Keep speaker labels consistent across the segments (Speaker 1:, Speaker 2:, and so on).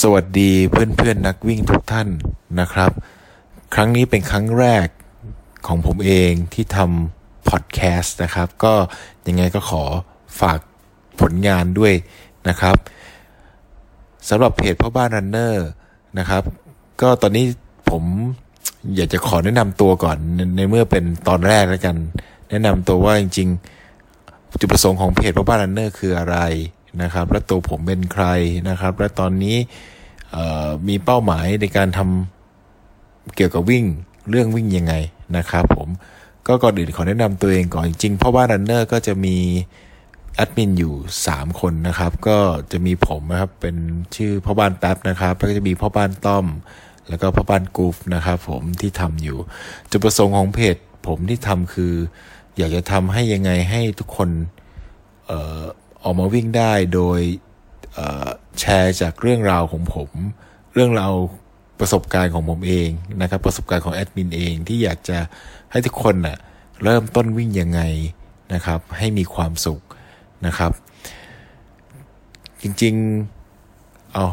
Speaker 1: สวัสดีเพื่อนๆนนักวิ่งทุกท่านนะครับ ครั้งนี้เป็นครั้งแรกของผมเองที่ทำพอดแคสต์นะครับ ก็ยังไงก็ขอฝากผลงานด้วยนะครับสำหรับเพจพ่อบ้านรันเนอร์นะครับ ก็ตอนนี้ผมอยากจะขอแนะนำตัวก่อนในเมื่อเป็นตอนแรกแล้วกัน แนะนำตัวว่าจริง ๆ จุดประสงค์ของเพจพ่อบ้านรันเนอร์คืออะไรนะครับ และตัวผมเป็นใครนะครับ และตอนนี้มีเป้าหมายในการทำเกี่ยวกับวิ่งเรื่องวิ่งยังไงนะครับผมก็ก่อนอื่นขอแนะนำตัวเองก่อนจริงเพราะว่ารันเนอร์ก็จะมีแอดมินอยู่ 3 คนนะครับ ก็จะมีผมนะครับ เป็นชื่อพ่อบ้านแป๊บนะครับ แล้วก็จะมีพ่อบ้านต้อม แล้วก็พ่อบ้านกูฟนะครับผมที่ทำอยู่ จุดประสงค์ของเพจผมที่ทำคือ อยากจะทำให้ยังไงให้ทุกคน ออออกมาวิ่งได้โดยแชร์จากเรื่องราวของผม เรื่องราวประสบการณ์ของผมเองนะครับ ประสบการณ์ของแอดมินเองที่อยากจะให้ทุกคนนะ่ะเริ่มต้นวิ่งยังไงนะครับ ให้มีความสุขนะครับ จริงๆเอา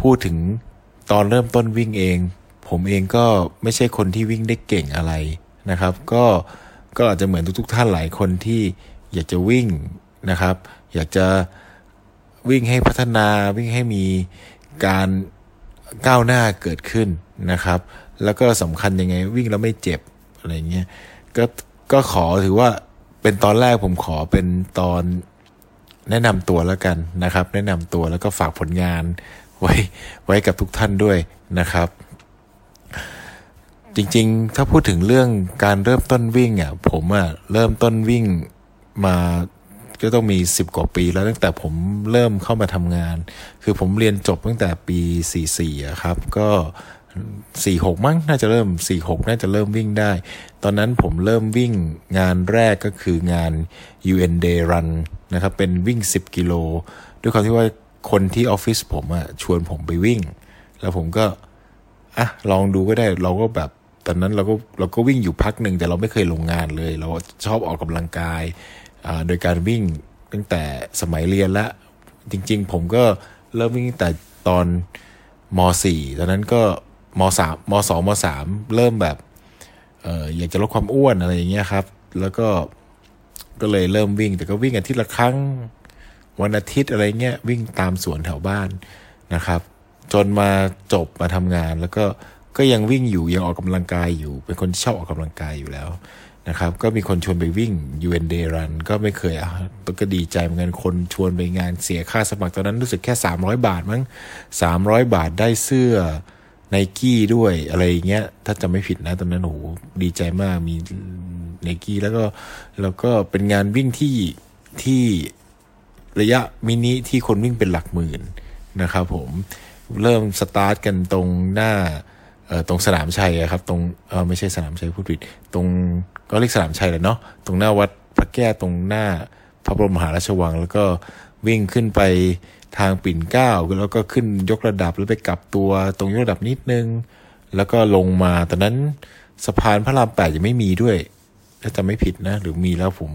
Speaker 1: พูดถึงตอนเริ่มต้นวิ่งเอง ผมเองก็ไม่ใช่คนที่วิ่งได้เก่งอะไรนะครับ ก็ก็อาจจะเหมือนทุก ๆ ท่านหลายคนที่อยากจะวิ่ง นะครับ อยากจะวิ่งให้พัฒนาวิ่งให้มีการก้าวหน้าเกิดขึ้นนะครับ แล้วก็สำคัญยังไง วิ่งแล้วไม่เจ็บอะไรเงี้ยก็ก็ขอถือว่าเป็นตอนแรกผมขอเป็นตอนแนะนำตัวแล้วกันนะครับ แนะนำตัวแล้วก็ฝากผลงานไว้ไว้กับทุกท่านด้วยนะครับ จริงๆ ถ้าพูดถึงเรื่องการเริ่มต้นวิ่งอะผมอะเริ่มต้นวิ่งมา ก็ต้องมี 10 กว่าปีแล้วตั้งแต่ผมเริ่มเข้ามาทำงาน คือผมเรียนจบตั้งแต่ปี 44อะครับ ก็ 46 มั้งน่าจะเริ่ม 46 น่าจะเริ่มวิ่งได้ ตอนนั้นผมเริ่มวิ่งงานแรกก็คืองาน UN Day Run นะครับ เป็นวิ่ง 10 กิโล ด้วยความที่ว่าคนที่ออฟฟิศผมอะชวนผมไปวิ่ง แล้วผมก็อะลองดูก็ได้เราก็แบบตอนนั้นเราก็เราก็วิ่งอยู่พักหนึ่งแต่เราไม่เคยลงงานเลย เราชอบออกกำลังกาย โดยการวิ่งตั้งแต่สมัยเรียนละจริง ๆ ผมก็เริ่มวิ่งแต่ตอนม .4 ตอนนั้นก็ม .3 ม .2 ม .3 เริ่มแบบเอออยากจะลดความอ้วนอะไรอย่างเงี้ยครับ แล้วก็ก็เลยเริ่มวิ่ง แต่ก็วิ่งอาทิตย์ละครั้งวันอาทิตย์อะไรเงี้ยวิ่งตามสวนแถวบ้านนะครับ จนมาจบมาทำงานแล้วก็ก็ยังวิ่งอยู่ยังออกกำลังกายอยู่ เป็นคนที่ชอบออกกำลังกายอยู่แล้ว นะครับ ก็มีคนชวนไปวิ่ง UN Day Run ก็ไม่เคยอะก็ดีใจเหมือนกันคนชวนไปงานเสียค่าสมัครตอนนั้นรู้สึกแค่ 300 บาทมั้ง300 บาทได้เสื้อไนกี้ด้วยอะไรเงี้ย ถ้าจะไม่ผิดนะตอนนั้นโหดีใจมากมีไนกี้แล้วก็แล้วก็เป็นงานวิ่งที่ที่ระยะมินิที่คนวิ่งเป็นหลักหมื่นนะครับผมเริ่มสตาร์ทกันตรงหน้า ตรงสนามชัยครับตรงเออไม่ใช่สนามชัยพูดผิดตรงก็เรียกสนามชัยแหละเนาะตรงหน้าวัดพระแก้วตรงหน้าพระบรมมหาราชวัง แล้วก็วิ่งขึ้นไปทางปิ่นเก้าแล้วก็ขึ้นยกระดับแล้วไปกลับตัวตรงยกระดับนิดนึง แล้วก็ลงมาตอนนั้นสะพานพระรามแปดยังไม่มีด้วยถ้าจะไม่ผิดนะ หรือมีแล้วผม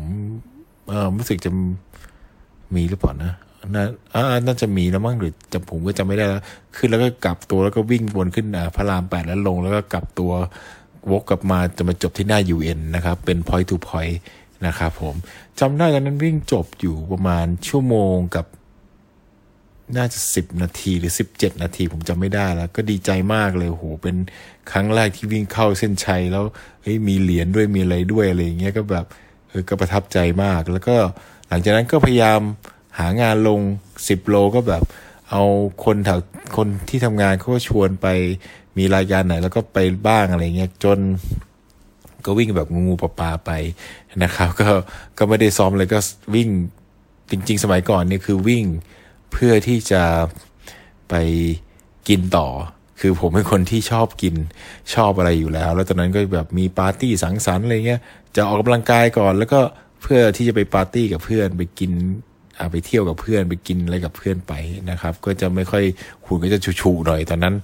Speaker 1: เออรู้สึกจะมีหรือเปล่านะ น่าอ่าน่าจะมีแล้วมั้งหรือจะผมก็จะไม่ได้แล้วขึ้นแล้วก็กลับตัวแล้วก็วิ่งวนขึ้นพระรามแปดแล้วลงแล้วก็กลับตัววกกลับมาจะมาจบที่หน้า UN นะครับ เป็น point to point นะครับผมจำได้ตอนนั้นวิ่งจบอยู่ประมาณชั่วโมงกับ น่าจะสิบนาทีหรือสิบเจ็ดนาทีผมจำไม่ได้แล้ว ก็ดีใจมากเลยโหเป็นครั้งแรกที่วิ่งเข้าเส้นชัยแล้วเฮ้ยมีเหรียญด้วยมีอะไรด้วยอะไรอย่างเงี้ยก็แบบเออก็ประทับใจมาก แล้วก็หลังจากนั้นก็พยายาม หางานลงสิบโลก็แบบ เอาคนแถวคนที่ทำงานเขาก็ชวนไปมีรายการไหน แล้วก็ไปบ้างอะไรเงี้ยจนก็วิ่งแบบงูปลาปลาไปนะครับ ก็ก็ไม่ได้ซ้อมเลยก็วิ่งจริง ๆ สมัยก่อนนี่คือวิ่งเพื่อที่จะไปกินต่อ คือผมเป็นคนที่ชอบกินชอบอะไรอยู่แล้ว แล้วตอนนั้นก็แบบมีปาร์ตี้สังสรรค์อะไรเงี้ยจะออกกำลังกายก่อน แล้วก็เพื่อที่จะไปปาร์ตี้กับเพื่อนไปกิน ไปเที่ยวกับเพื่อนไปกินอะไรกับเพื่อนไปนะครับ ก็จะไม่ค่อยหุ่นก็จะชูๆหน่อยตอนนั้น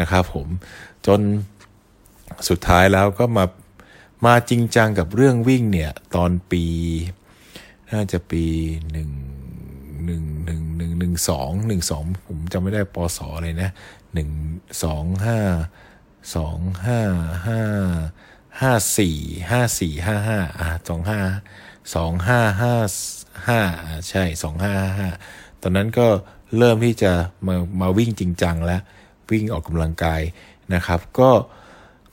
Speaker 1: นะครับ ผมจนสุดท้ายแล้วก็มามาจริงจังกับเรื่องวิ่งเนี่ย ตอนปี น่าจะปีหนึ่งหนึ่งหนึ่งหนึ่งหนึ่งสองหนึ่งสองผมจำไม่ได้ปศอะไรนะหนึ่งสองห้าสองห้าห้าห้าสี่ห้าสี่ห้าห้าอ่าสองห้าสองห้าห้า ห้าใช่สองห้าห้าตอนนั้นก็เริ่มที่จะมามาวิ่งจริงจังแล้ว วิ่งออกกำลังกายนะครับ ก็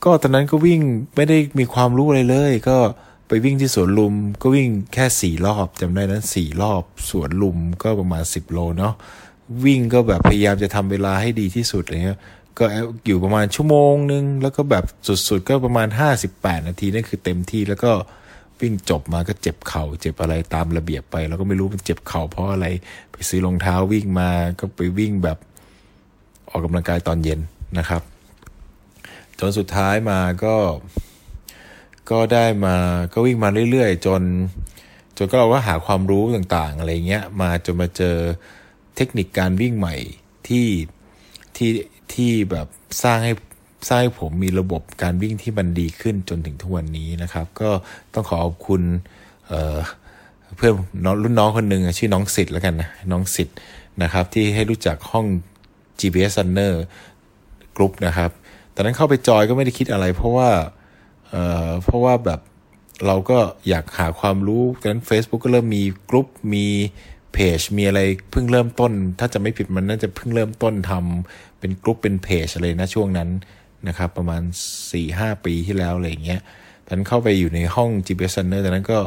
Speaker 1: ก็ตอนนั้นก็วิ่งไม่ได้มีความรู้อะไรเลย ก็ไปวิ่งที่สวนลุม ก็วิ่งแค่สี่รอบจำได้นั้นสี่รอบสวนลุมก็ประมาณสิบโลเนาะวิ่งก็แบบพยายามจะทำเวลาให้ดีที่สุดอะไรเงี้ยก็อยู่ประมาณชั่วโมงนึง แล้วก็แบบสุดๆก็ประมาณ 58 นาทีนั่นคือเต็มที่แล้วก็ วิ่งจบมาก็เจ็บเข่าเจ็บอะไรตามระเบียบไป แล้วก็ไม่รู้มันเจ็บเข่าเพราะอะไร ไปซื้อรองเท้าวิ่งมาก็ไปวิ่งแบบออกกำลังกายตอนเย็นนะครับ จนสุดท้ายมาก็ ก็ได้มาก็วิ่งมาเรื่อย ๆ จน จนก็เราก็หาความรู้ต่างๆ อะไรเงี้ย มาจนมาเจอเทคนิคการวิ่งใหม่ที่ที่ที่แบบสร้างให้ สร้างให้ผมมีระบบการวิ่งที่มันดีขึ้นจนถึงทุกวันนี้นะครับ ก็ต้องขอขอบคุณเพื่อนน้องรุ่นน้องคนหนึ่งชื่อน้องสิทธิ์แล้วกันนะน้องสิทธิ์นะครับ ที่ให้รู้จักห้อง GPS Runner กรุ๊ปนะครับตอนนั้นเข้าไปจอยก็ไม่ได้คิดอะไร เพราะว่าเพราะว่าแบบเราก็อยากหาความรู้ตอนนั้น Facebook ก็เริ่มมีกรุ๊ปมีเพจมีอะไรเพิ่งเริ่มต้น ถ้าจะไม่ผิดมันน่าจะเพิ่งเริ่มต้นทำเป็นกรุ๊ปเป็นเพจอะไรนะช่วงนั้น นะครับประมาณ4ี่หปีที่แล้วอะไรอย่างเงี้ยตอนนั้นเข้าไปอยู่ในห้อง GPS Runner ตอนนั้นก็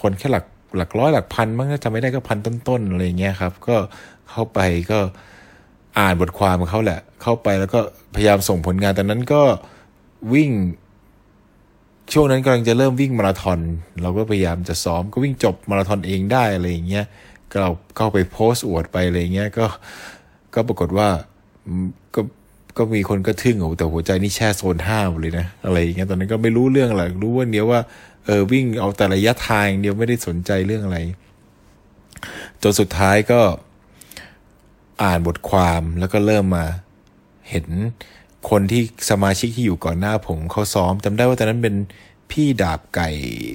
Speaker 1: คนแค่หลักหลักร้อยหลักพันมั้งจำไม่ได้ก็พันต้นๆอะไรเงี้ยครับ ก็เข้าไปก็อ่านบทความของเขาแหละ เข้าไปแล้วก็พยายามส่งผลงานตอนนั้นก็วิ่งช่วงนั้นกำลังจะเริ่มวิ่งมาราธอนเราก็พยายามจะซ้อมก็วิ่งจบมาราธอนเองได้อะไรอย่างเงี้ยก็เราเข้าไปโพสต์อวดไปอะไรเงี้ยก็ก็ปรากฏว่าก็ ก็มีคนก็ทึ่งโอ้แต่หัวใจนี่แช่โซนห้ามเลยนะอะไรอย่างเงี้ยตอนนั้นก็ไม่รู้เรื่องอะไรรู้ว่าเดียวว่าเออวิ่งเอาแต่ระยะทางเดียวไม่ได้สนใจเรื่องอะไร จนสุดท้ายก็อ่านบทความแล้วก็เริ่มมาเห็นคนที่สมาชิกที่อยู่ก่อนหน้าผมเขาซ้อมจำได้ว่าตอนนั้นเป็นพี่ดาบไก่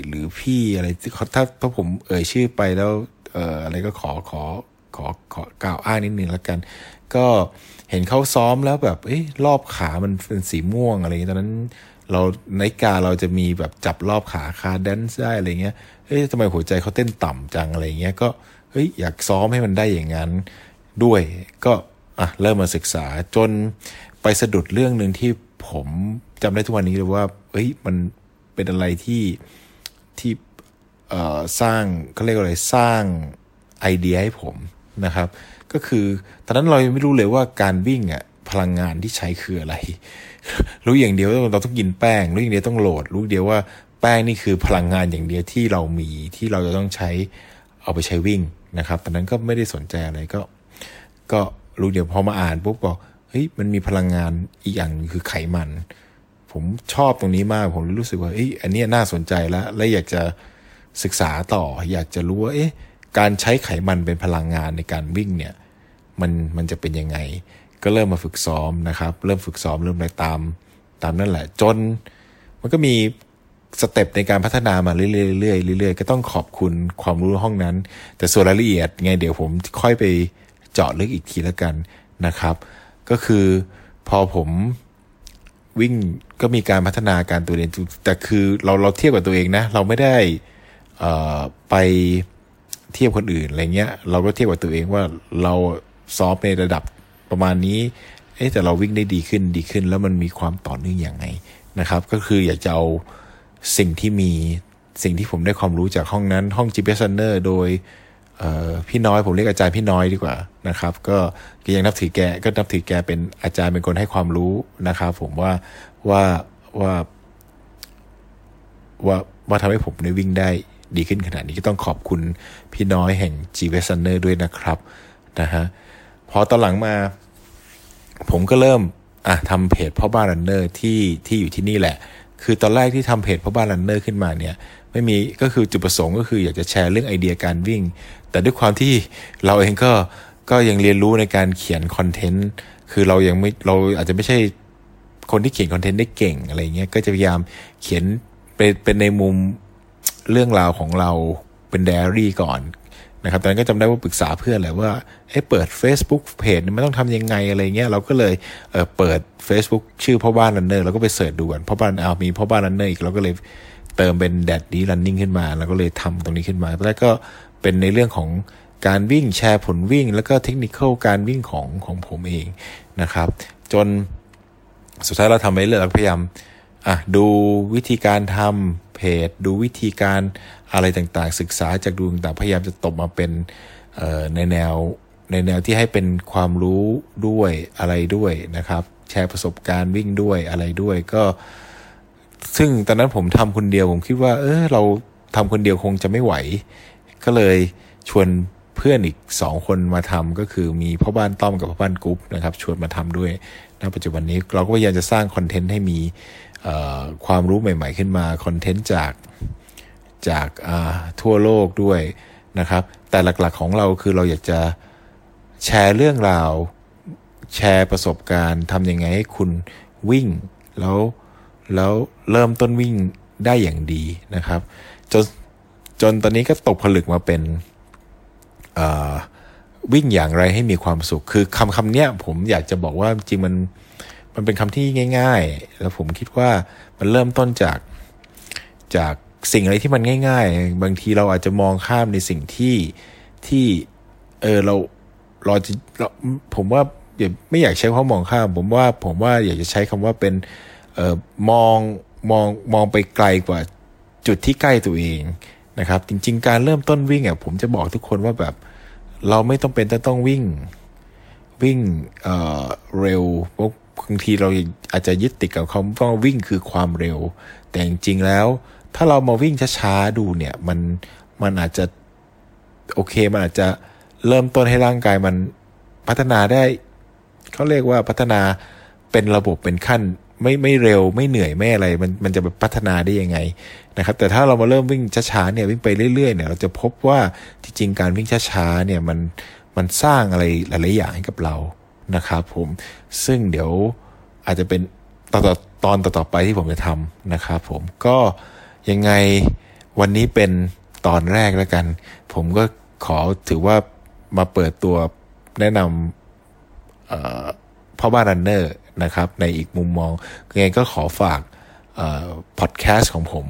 Speaker 1: หรือพี่อะไรเขาถ้าถ้าผมเอ่ยชื่อไปแล้ว เอ่ออะไรก็ขอขอขอขอกล่าวอ้างนิดนึงแล้วกัน ก็ เห็นเขาซ้อมแล้วแบบเอ้รอบขามันเป็นสีม่วงอะไรอย่างเงี้ยตอนนั้นเราในกาเราจะมีแบบจับรอบขาคาแดนซ์ได้อะไรเงี้ยเฮ้ยทำไมหัวใจเขาเต้นต่ำจังอะไรเงี้ยก็เฮ้ยอยากซ้อมให้มันได้อย่างนั้นด้วยก็อะเริ่มมาศึกษาจนไปสะดุดเรื่องหนึ่งที่ผมจำได้ทุกวันนี้เลยว่าเฮ้ยมันเป็นอะไรที่ที่เอ่อสร้างเขาเรียกว่าอะไรสร้างไอเดียให้ผม นะครับ ก็คือตอนนั้นเรายังไม่รู้เลยว่าการวิ่งอะพลังงานที่ใช้คืออะไร รู้อย่างเดียวเราต้องกินแป้ง รู้อย่างเดียวต้องโหลด รู้เดียวว่าแป้งนี่คือพลังงานอย่างเดียวที่เรามีที่เราจะต้องใช้เอาไปใช้วิ่งนะครับ ตอนนั้นก็ไม่ได้สนใจอะไรก็ ก็รู้เดี๋ยวพอมาอ่านปุ๊บบอกเฮ้ยมันมีพลังงานอีกอย่างคือไขมัน ผมชอบตรงนี้มากผมรู้สึกว่าเอ้ยอันนี้น่าสนใจแล้ว และอยากจะศึกษาต่อ อยากจะรู้ว่าเอ๊ะ การใช้ไขมันเป็นพลังงานในการวิ่งเนี่ยมันมันจะเป็นยังไง ก็เริ่มมาฝึกซ้อมนะครับ เริ่มฝึกซ้อมเริ่มอะไรตาม ตามนั่นแหละ จน มันก็มีสเต็ปในการพัฒนามาเรื่อยๆเรื่อยๆก็ต้องขอบคุณความรู้ห้องนั้น แต่ส่วนรายละเอียดไงเดี๋ยวผมค่อยไปเจาะลึกอีกทีแล้วกันนะครับ ก็คือพอผมวิ่งก็มีการพัฒนาการตัวเองแต่คือเราเราเทียบกับตัวเองนะ เราไม่ได้ไป เทียบคนอื่นอะไรเงี้ยเราก็เทียบกับตัวเองว่าเราซ้อมในระดับประมาณนี้เอ๊แต่เราวิ่งได้ดีขึ้นดีขึ้น แล้วมันมีความต่อเนื่องอย่างไงนะครับ ก็คืออยากจะเอาสิ่งที่มีสิ่งที่ผมได้ความรู้จากห้องนั้น ห้อง GPS Runner โดยพี่น้อยผมเรียกอาจารย์พี่น้อยดีกว่านะครับ ก็ยังนับถือแกก็นับถือแกเป็นอาจารย์เป็นคนให้ความรู้นะครับผมว่าว่าว่าว่าว่าทำให้ผมได้วิ่งได้ ดีขึ้นขนาดนี้ก็ต้องขอบคุณพี่น้อยแห่ง g v s u n n e r ด้วยนะครับนะฮะพอตอนหลังมา ผมก็เริ่มอะทำเพจพ่อบ้านรันเนอร์ที่ที่อยู่ที่นี่แหละ คือตอนแรกที่ทำเพจพ่อบ้านรันเนอร์ขึ้นมาเนี่ยไม่มีก็คือจุดประสงค์ก็คืออยากจะแชร์เรื่องไอเดียการวิ่ง แต่ด้วยความที่เราเองก็ก็ยังเรียนรู้ในการเขียนคอนเทนต์คือเรายังไม่เราอาจจะไม่ใช่คนที่เขียนคอนเทนต์ได้เก่งอะไรเงี้ยก็จะพยายามเขียนเป็นเป็นในมุม เรื่องราวของเราเป็นไดอารี่ก่อนนะครับตอนนั้นก็จำได้ว่าปรึกษาเพื่อนแหละว่าเอ้เปิด Facebook เพจมันต้องทำยังไงอะไรเงี้ยเราก็เลยเออเปิด Facebook ชื่อพ่อบ้านรันเนอร์เราก็ไปเสิร์ชดูกันพ่อบ้านเอามีพ่อบ้านรันเนอร์อีกเราก็เลยเติมเป็นแดดดีรันนิ่งขึ้นมาแล้วก็เลยทำตรงนี้ขึ้นมาตอนแรกก็เป็นในเรื่องของการวิ่งแชร์ผลวิ่ง แล้วก็เทคนิคการวิ่งของของผมเองนะครับ จนสุดท้ายเราทำไปเรื่อยเราพยายามอะดูวิธีการทำ เพจ ดูวิธีการอะไรต่างๆ ศึกษาจากดูต่างๆพยายามจะตบมาเป็นในแนวในแนวที่ให้เป็นความรู้ด้วยอะไรด้วยนะครับ แชร์ประสบการณ์วิ่งด้วยอะไรด้วยก็ ซึ่งตอนนั้นผมทำคนเดียวผมคิดว่า เออเราทำคนเดียวคงจะไม่ไหว ก็เลยชวนเพื่อนอีกสองคนมาทำก็คือมีพ่อบ้านต้อมกับพ่อบ้านกุ๊บนะครับชวนมาทำด้วยณปัจจุบันนี้เราก็พยายามจะสร้างคอนเทนต์ให้มี ความรู้ใหม่ ๆ ขึ้นมาคอนเทนต์จากจากทั่วโลกด้วยนะครับ แต่หลักๆของเราคือเราอยากจะแชร์เรื่องราว แชร์ประสบการณ์ทำยังไงให้คุณวิ่ง แล้วแล้วเริ่มต้นวิ่งได้อย่างดีนะครับ จนจนตอนนี้ก็ตกผลึกมาเป็นวิ่งอย่างไรให้มีความสุข คือคำคำเนี้ยผมอยากจะบอกว่าจริงมัน มันเป็นคำที่ง่าย ๆ แล้วผมคิดว่ามันเริ่มต้นจากจากสิ่งอะไรที่มันง่าย ๆ บางทีเราอาจจะมองข้ามในสิ่งที่ที่ เออเราเราจะเราผมว่าอย่าไม่อยากใช้คำว่ามองข้าม ผมว่าผมว่าอยากจะใช้คำว่าเป็นเออมองมองมองไปไกลกว่าจุดที่ใกล้ตัวเองนะครับ จริง ๆ การเริ่มต้นวิ่งอะผมจะบอกทุกคนว่าแบบ เราไม่ต้องเป็นต้องวิ่งวิ่งเออเร็ว บางทีเราอาจจะยึดติดกับคำว่าวิ่งคือความเร็ว แต่จริงๆแล้ว ถ้าเรามาวิ่งช้าๆดูเนี่ยมันมันอาจจะโอเคมันอาจจะเริ่มต้นให้ร่างกายมันพัฒนาได้เขาเรียกว่าพัฒนาเป็นระบบเป็นขั้น ไม่ไม่เร็วไม่เหนื่อยไม่อะไร มันมันจะแบบพัฒนาได้ยังไงนะครับ แต่ถ้าเรามาเริ่มวิ่งช้าๆเนี่ยวิ่งไปเรื่อยๆเนี่ยเราจะพบว่าที่จริงการวิ่งช้าๆเนี่ยมันมันสร้างอะไรหลายๆอย่างให้กับเรา นะครับผมซึ่งเดี๋ยวอาจจะเป็นตอนตอนต่อๆไปที่ผมจะทำนะครับผมก็ยังไงวันนี้เป็นตอนแรกแล้วกัน ผมก็ขอถือว่ามาเปิดตัวแนะนำพ่อบ้านรันเนอร์นะครับ ในอีกมุมมองยังไงก็ขอฝากพอดแคสต์ของผม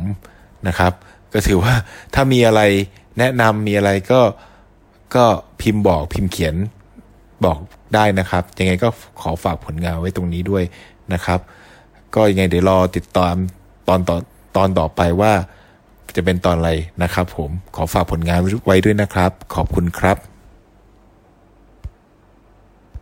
Speaker 1: นะครับ ก็ถือว่าถ้ามีอะไรแนะนำมีอะไรก็ก็พิมพ์บอกพิมพ์เขียน บอกได้นะครับ ยังไงก็ขอฝากผลงานไว้ตรงนี้ด้วยนะครับ ก็ยังไงเดี๋ยวรอติดตามตอนต่อตอนต่อไปว่าจะเป็นตอนอะไรนะครับ ผมขอฝากผลงานไว้ด้วยนะครับ ขอบคุณครับ